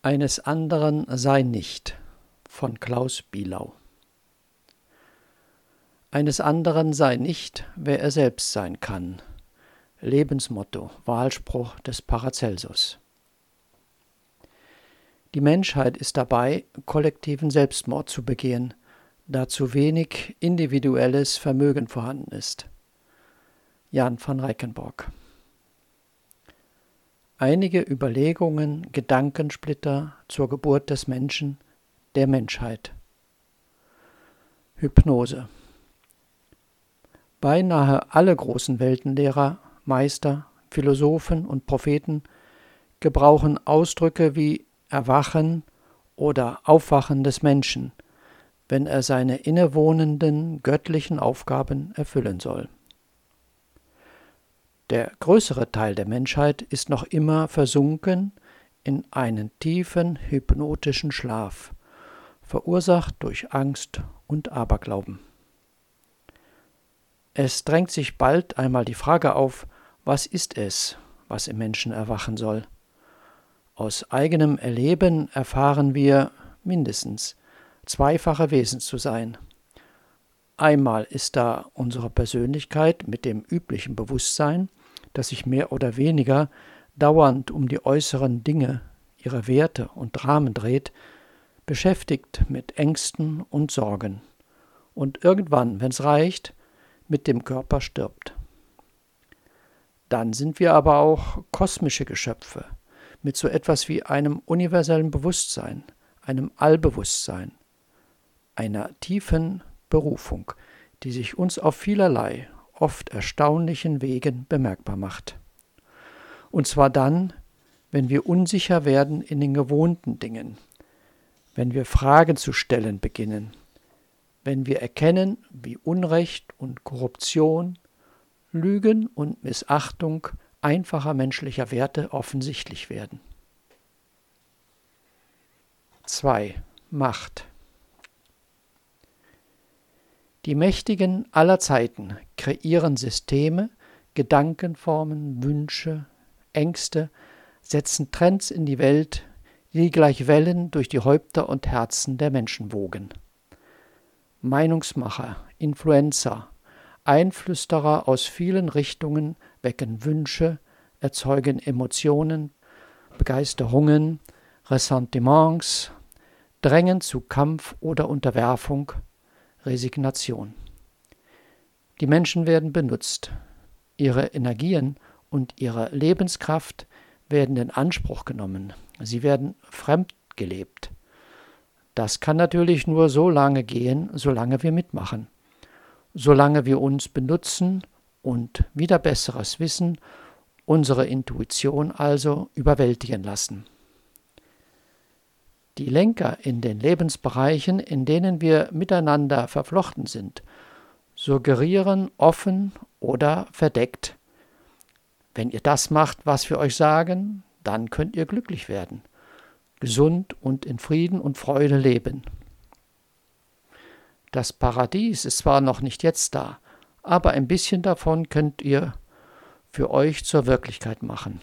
Eines anderen sei nicht von Klaus Bielau Eines anderen sei nicht, wer er selbst sein kann. Lebensmotto, Wahlspruch des Paracelsus. Die Menschheit ist dabei, kollektiven Selbstmord zu begehen, da zu wenig individuelles Vermögen vorhanden ist. Jan van Reickenborg Einige Überlegungen, Gedankensplitter zur Geburt des Menschen, der Menschheit. Hypnose. Beinahe alle großen Weltenlehrer, Meister, Philosophen und Propheten gebrauchen Ausdrücke wie Erwachen oder Aufwachen des Menschen, wenn er seine innewohnenden göttlichen Aufgaben erfüllen soll. Der größere Teil der Menschheit ist noch immer versunken in einen tiefen hypnotischen Schlaf, verursacht durch Angst und Aberglauben. Es drängt sich bald einmal die Frage auf, was ist es, was im Menschen erwachen soll? Aus eigenem Erleben erfahren wir mindestens zweifache Wesen zu sein. Einmal ist da unsere Persönlichkeit mit dem üblichen Bewusstsein, das sich mehr oder weniger dauernd um die äußeren Dinge, ihre Werte und Dramen dreht, beschäftigt mit Ängsten und Sorgen und irgendwann, wenn es reicht, mit dem Körper stirbt. Dann sind wir aber auch kosmische Geschöpfe mit so etwas wie einem universellen Bewusstsein, einem Allbewusstsein, einer tiefen Berufung, die sich uns auf vielerlei oft erstaunlichen Wegen bemerkbar macht. Und zwar dann, wenn wir unsicher werden in den gewohnten Dingen, wenn wir Fragen zu stellen beginnen, wenn wir erkennen, wie Unrecht und Korruption, Lügen und Missachtung einfacher menschlicher Werte offensichtlich werden. 2. Macht die Mächtigen aller Zeiten kreieren Systeme, Gedankenformen, Wünsche, Ängste, setzen Trends in die Welt, die gleich Wellen durch die Häupter und Herzen der Menschen wogen. Meinungsmacher, Influencer, Einflüsterer aus vielen Richtungen wecken Wünsche, erzeugen Emotionen, Begeisterungen, Ressentiments, drängen zu Kampf oder Unterwerfung, Resignation. Die Menschen werden benutzt. Ihre Energien und ihre Lebenskraft werden in Anspruch genommen. Sie werden fremdgelebt. Das kann natürlich nur so lange gehen, solange wir mitmachen. Solange wir uns benutzen und wieder besseres Wissen, unsere Intuition also überwältigen lassen. Die Lenker in den Lebensbereichen, in denen wir miteinander verflochten sind, suggerieren offen oder verdeckt. Wenn ihr das macht, was wir euch sagen, dann könnt ihr glücklich werden, gesund und in Frieden und Freude leben. Das Paradies ist zwar noch nicht jetzt da, aber ein bisschen davon könnt ihr für euch zur Wirklichkeit machen.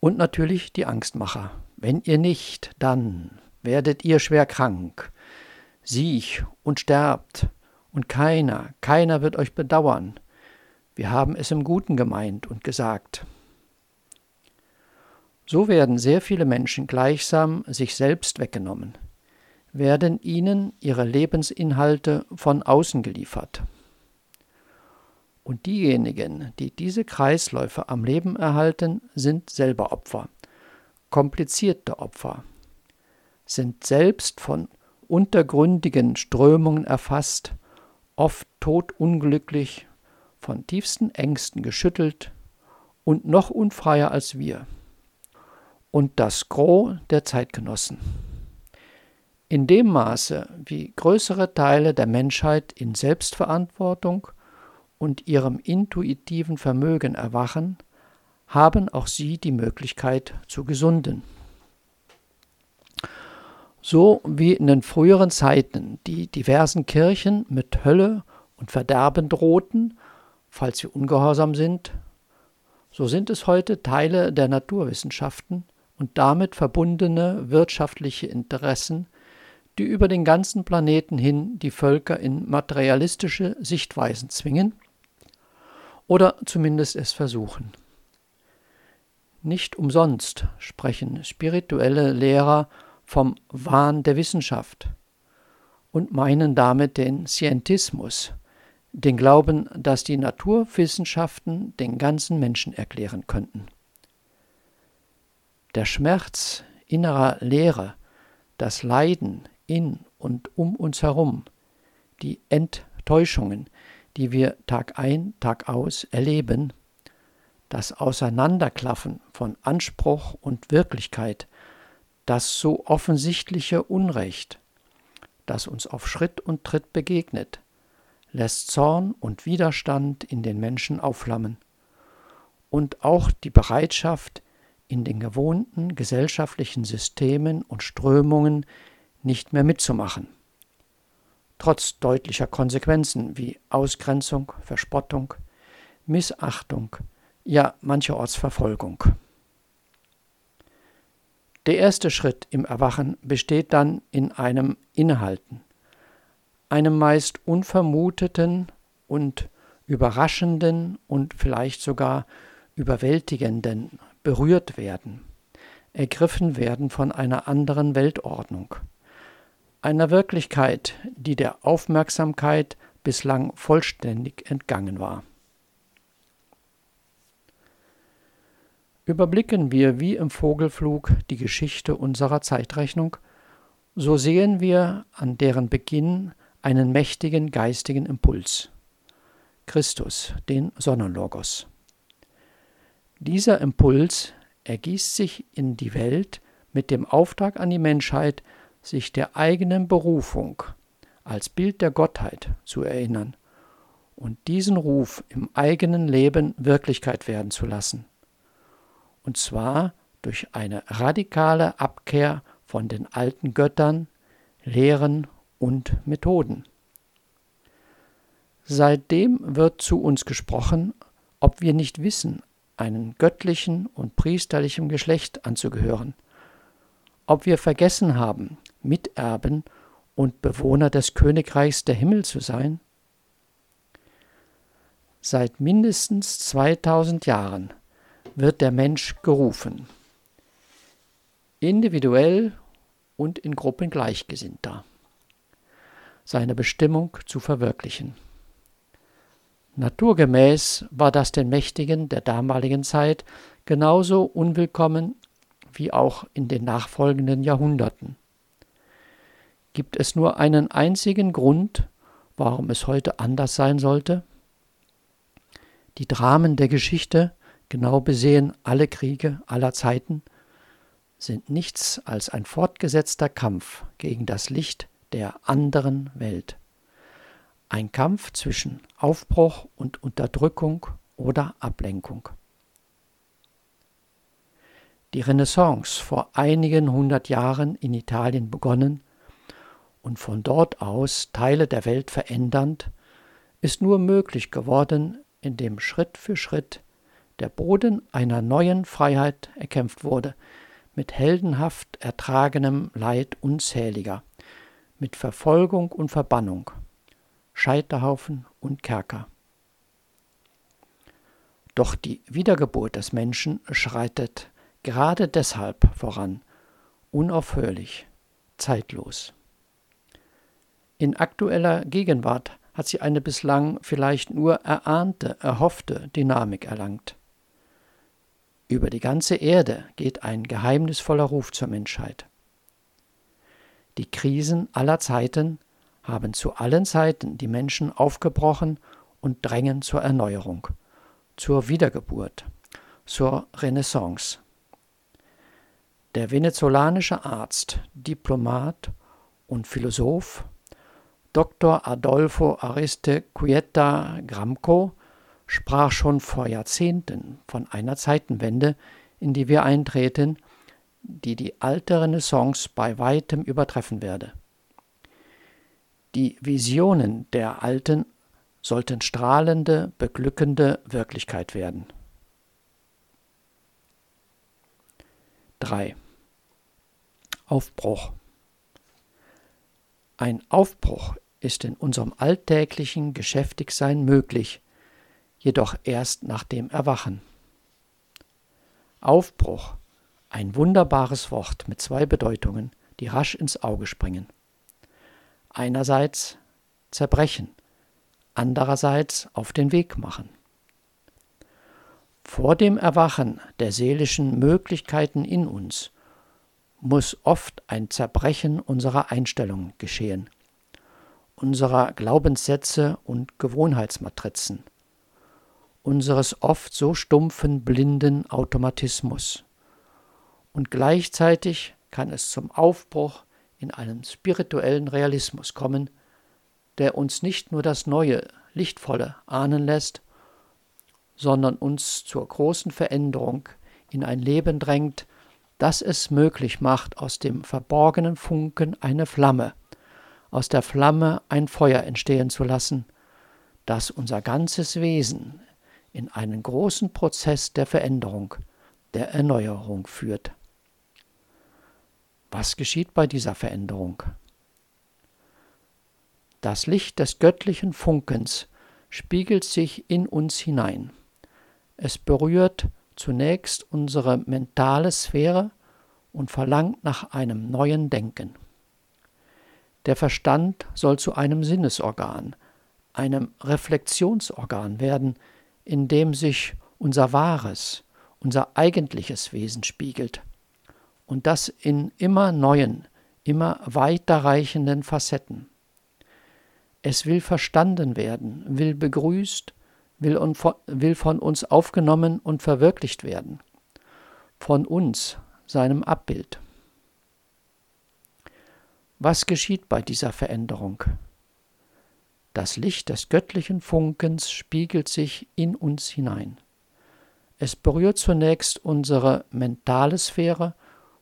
Und natürlich die Angstmacher. Wenn ihr nicht, dann werdet ihr schwer krank, siech und sterbt, und keiner, keiner wird euch bedauern. Wir haben es im Guten gemeint und gesagt. So werden sehr viele Menschen gleichsam sich selbst weggenommen, werden ihnen ihre Lebensinhalte von außen geliefert. Und diejenigen, die diese Kreisläufe am Leben erhalten, sind selber Opfer komplizierte Opfer, sind selbst von untergründigen Strömungen erfasst, oft todunglücklich, von tiefsten Ängsten geschüttelt und noch unfreier als wir. Und das Gros der Zeitgenossen. In dem Maße, wie größere Teile der Menschheit in Selbstverantwortung und ihrem intuitiven Vermögen erwachen, haben auch sie die Möglichkeit zu gesunden. So wie in den früheren Zeiten die diversen Kirchen mit Hölle und Verderben drohten, falls sie ungehorsam sind, so sind es heute Teile der Naturwissenschaften, und damit verbundene wirtschaftliche Interessen, die über den ganzen Planeten hin die Völker in materialistische Sichtweisen zwingen oder zumindest es versuchen. Nicht umsonst sprechen spirituelle Lehrer vom Wahn der Wissenschaft und meinen damit den Scientismus, den Glauben, dass die Naturwissenschaften den ganzen Menschen erklären könnten. Der Schmerz innerer Leere, das Leiden in und um uns herum, die Enttäuschungen, die wir Tag ein, Tag aus erleben, das Auseinanderklaffen von Anspruch und Wirklichkeit, das so offensichtliche Unrecht, das uns auf Schritt und Tritt begegnet, lässt Zorn und Widerstand in den Menschen aufflammen. Und auch die Bereitschaft, in den gewohnten gesellschaftlichen Systemen und Strömungen nicht mehr mitzumachen. Trotz deutlicher Konsequenzen wie Ausgrenzung, Verspottung, Missachtung, ja mancherorts Verfolgung. Der erste Schritt im Erwachen besteht dann in einem Innehalten, einem meist unvermuteten und überraschenden und vielleicht sogar überwältigenden berührt werden, ergriffen werden von einer anderen Weltordnung, einer Wirklichkeit, die der Aufmerksamkeit bislang vollständig entgangen war. Überblicken wir wie im Vogelflug die Geschichte unserer Zeitrechnung, so sehen wir an deren Beginn einen mächtigen geistigen Impuls. Christus, den Sonnenlogos. Dieser Impuls ergießt sich in die Welt mit dem Auftrag an die Menschheit, sich der eigenen Berufung als Bild der Gottheit zu erinnern und diesen Ruf im eigenen Leben Wirklichkeit werden zu lassen und zwar durch eine radikale Abkehr von den alten Göttern, Lehren und Methoden. Seitdem wird zu uns gesprochen, ob wir nicht wissen, einen göttlichen und priesterlichen Geschlecht anzugehören, ob wir vergessen haben, Miterben und Bewohner des Königreichs der Himmel zu sein? Seit mindestens 2000 Jahren wird der Mensch gerufen. Individuell und in Gruppen Gleichgesinnter. Seine Bestimmung zu verwirklichen. Naturgemäß war das den Mächtigen der damaligen Zeit genauso unwillkommen wie auch in den nachfolgenden Jahrhunderten. Gibt es nur einen einzigen Grund, warum es heute anders sein sollte? Die Dramen der Geschichte genau besehen alle Kriege aller Zeiten, sind nichts als ein fortgesetzter Kampf gegen das Licht der anderen Welt. Ein Kampf zwischen Aufbruch und Unterdrückung oder Ablenkung. Die Renaissance vor einigen hundert Jahren in Italien begonnen und von dort aus Teile der Welt verändernd, ist nur möglich geworden, indem Schritt für Schritt der Boden einer neuen Freiheit erkämpft wurde, mit heldenhaft ertragenem Leid unzähliger, mit Verfolgung und Verbannung, Scheiterhaufen und Kerker. Doch die Wiedergeburt des Menschen schreitet gerade deshalb voran, unaufhörlich, zeitlos. In aktueller Gegenwart hat sie eine bislang vielleicht nur erahnte, erhoffte Dynamik erlangt. Über die ganze Erde geht ein geheimnisvoller Ruf zur Menschheit. Die Krisen aller Zeiten haben zu allen Zeiten die Menschen aufgebrochen und drängen zur Erneuerung, zur Wiedergeburt, zur Renaissance. Der venezolanische Arzt, Diplomat und Philosoph Dr. Adolfo Ariste Quieta Gramco sprach schon vor Jahrzehnten von einer Zeitenwende, in die wir eintreten, die die alte Renaissance bei weitem übertreffen werde. Die Visionen der Alten sollten strahlende, beglückende Wirklichkeit werden. 3. Aufbruch. Ein Aufbruch ist in unserem alltäglichen Geschäftigsein möglich, jedoch erst nach dem Erwachen. Aufbruch, ein wunderbares Wort mit zwei Bedeutungen, die rasch ins Auge springen. Einerseits zerbrechen, andererseits auf den Weg machen. Vor dem Erwachen der seelischen Möglichkeiten in uns muss oft ein Zerbrechen unserer Einstellung geschehen, unserer Glaubenssätze und Gewohnheitsmatrizen, unseres oft so stumpfen, blinden Automatismus. Und gleichzeitig kann es zum Aufbruch in einen spirituellen Realismus kommen, der uns nicht nur das Neue, Lichtvolle ahnen lässt, sondern uns zur großen Veränderung in ein Leben drängt, das es möglich macht, aus dem verborgenen Funken eine Flamme, aus der Flamme ein Feuer entstehen zu lassen, das unser ganzes Wesen in einen großen Prozess der Veränderung, der Erneuerung führt. Was geschieht bei dieser Veränderung? Das Licht des göttlichen Funkens spiegelt sich in uns hinein. Es berührt zunächst unsere mentale Sphäre und verlangt nach einem neuen Denken. Der Verstand soll zu einem Sinnesorgan, einem Reflexionsorgan werden, in dem sich unser wahres, unser eigentliches Wesen spiegelt, und das in immer neuen, immer weiterreichenden Facetten. Es will verstanden werden, will begrüßt, will, von uns aufgenommen und verwirklicht werden. Von uns, seinem Abbild. Was geschieht bei dieser Veränderung? Das Licht des göttlichen Funkens spiegelt sich in uns hinein. Es berührt zunächst unsere mentale Sphäre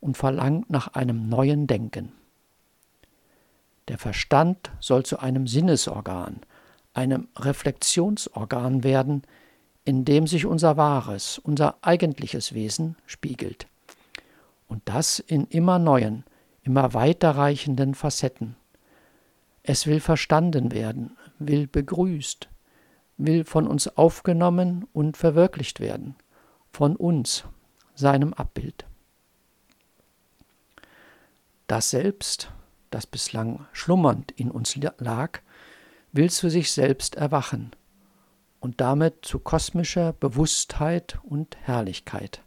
und verlangt nach einem neuen Denken. Der Verstand soll zu einem Sinnesorgan, einem Reflexionsorgan werden, in dem sich unser wahres, unser eigentliches Wesen spiegelt. Und das in immer neuen, immer weiterreichenden Facetten. Es will verstanden werden, will begrüßt, will von uns aufgenommen und verwirklicht werden, von uns, seinem Abbild. Das Selbst, das bislang schlummernd in uns lag, will zu sich selbst erwachen und damit zu kosmischer Bewusstheit und Herrlichkeit.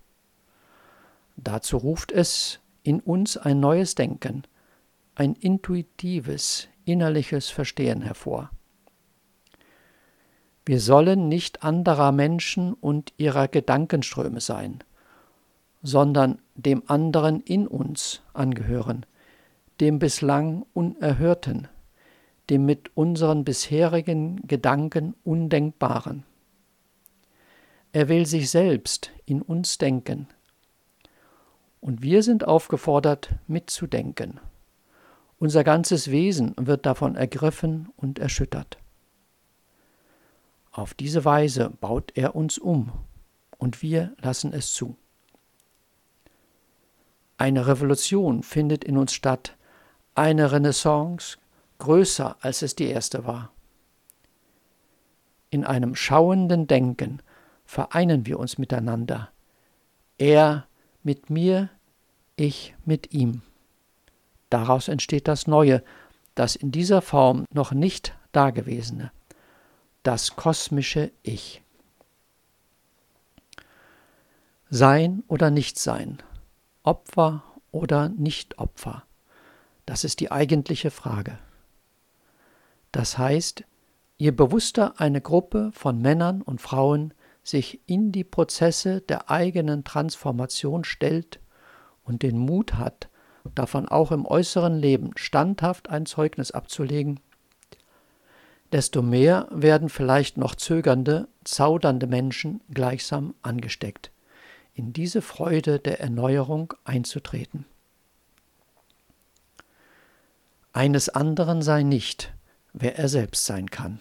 Dazu ruft es in uns ein neues Denken, ein intuitives, innerliches Verstehen hervor. Wir sollen nicht anderer Menschen und ihrer Gedankenströme sein, sondern dem anderen in uns angehören, dem bislang Unerhörten, dem mit unseren bisherigen Gedanken Undenkbaren. Er will sich selbst in uns denken. Und wir sind aufgefordert, mitzudenken. Unser ganzes Wesen wird davon ergriffen und erschüttert. Auf diese Weise baut er uns um, und wir lassen es zu. Eine Revolution findet in uns statt, eine Renaissance größer als es die erste war. In einem schauenden Denken vereinen wir uns miteinander. Er mit mir, ich mit ihm. Daraus entsteht das Neue, das in dieser Form noch nicht Dagewesene, das kosmische Ich. Sein oder nicht sein, Opfer oder Nicht-Opfer, das ist die eigentliche Frage. Das heißt, je bewusster eine Gruppe von Männern und Frauen sich in die Prozesse der eigenen Transformation stellt und den Mut hat, davon auch im äußeren Leben standhaft ein Zeugnis abzulegen, desto mehr werden vielleicht noch zögernde, zaudernde Menschen gleichsam angesteckt, in diese Freude der Erneuerung einzutreten. Eines anderen sei nicht, wer er selbst sein kann.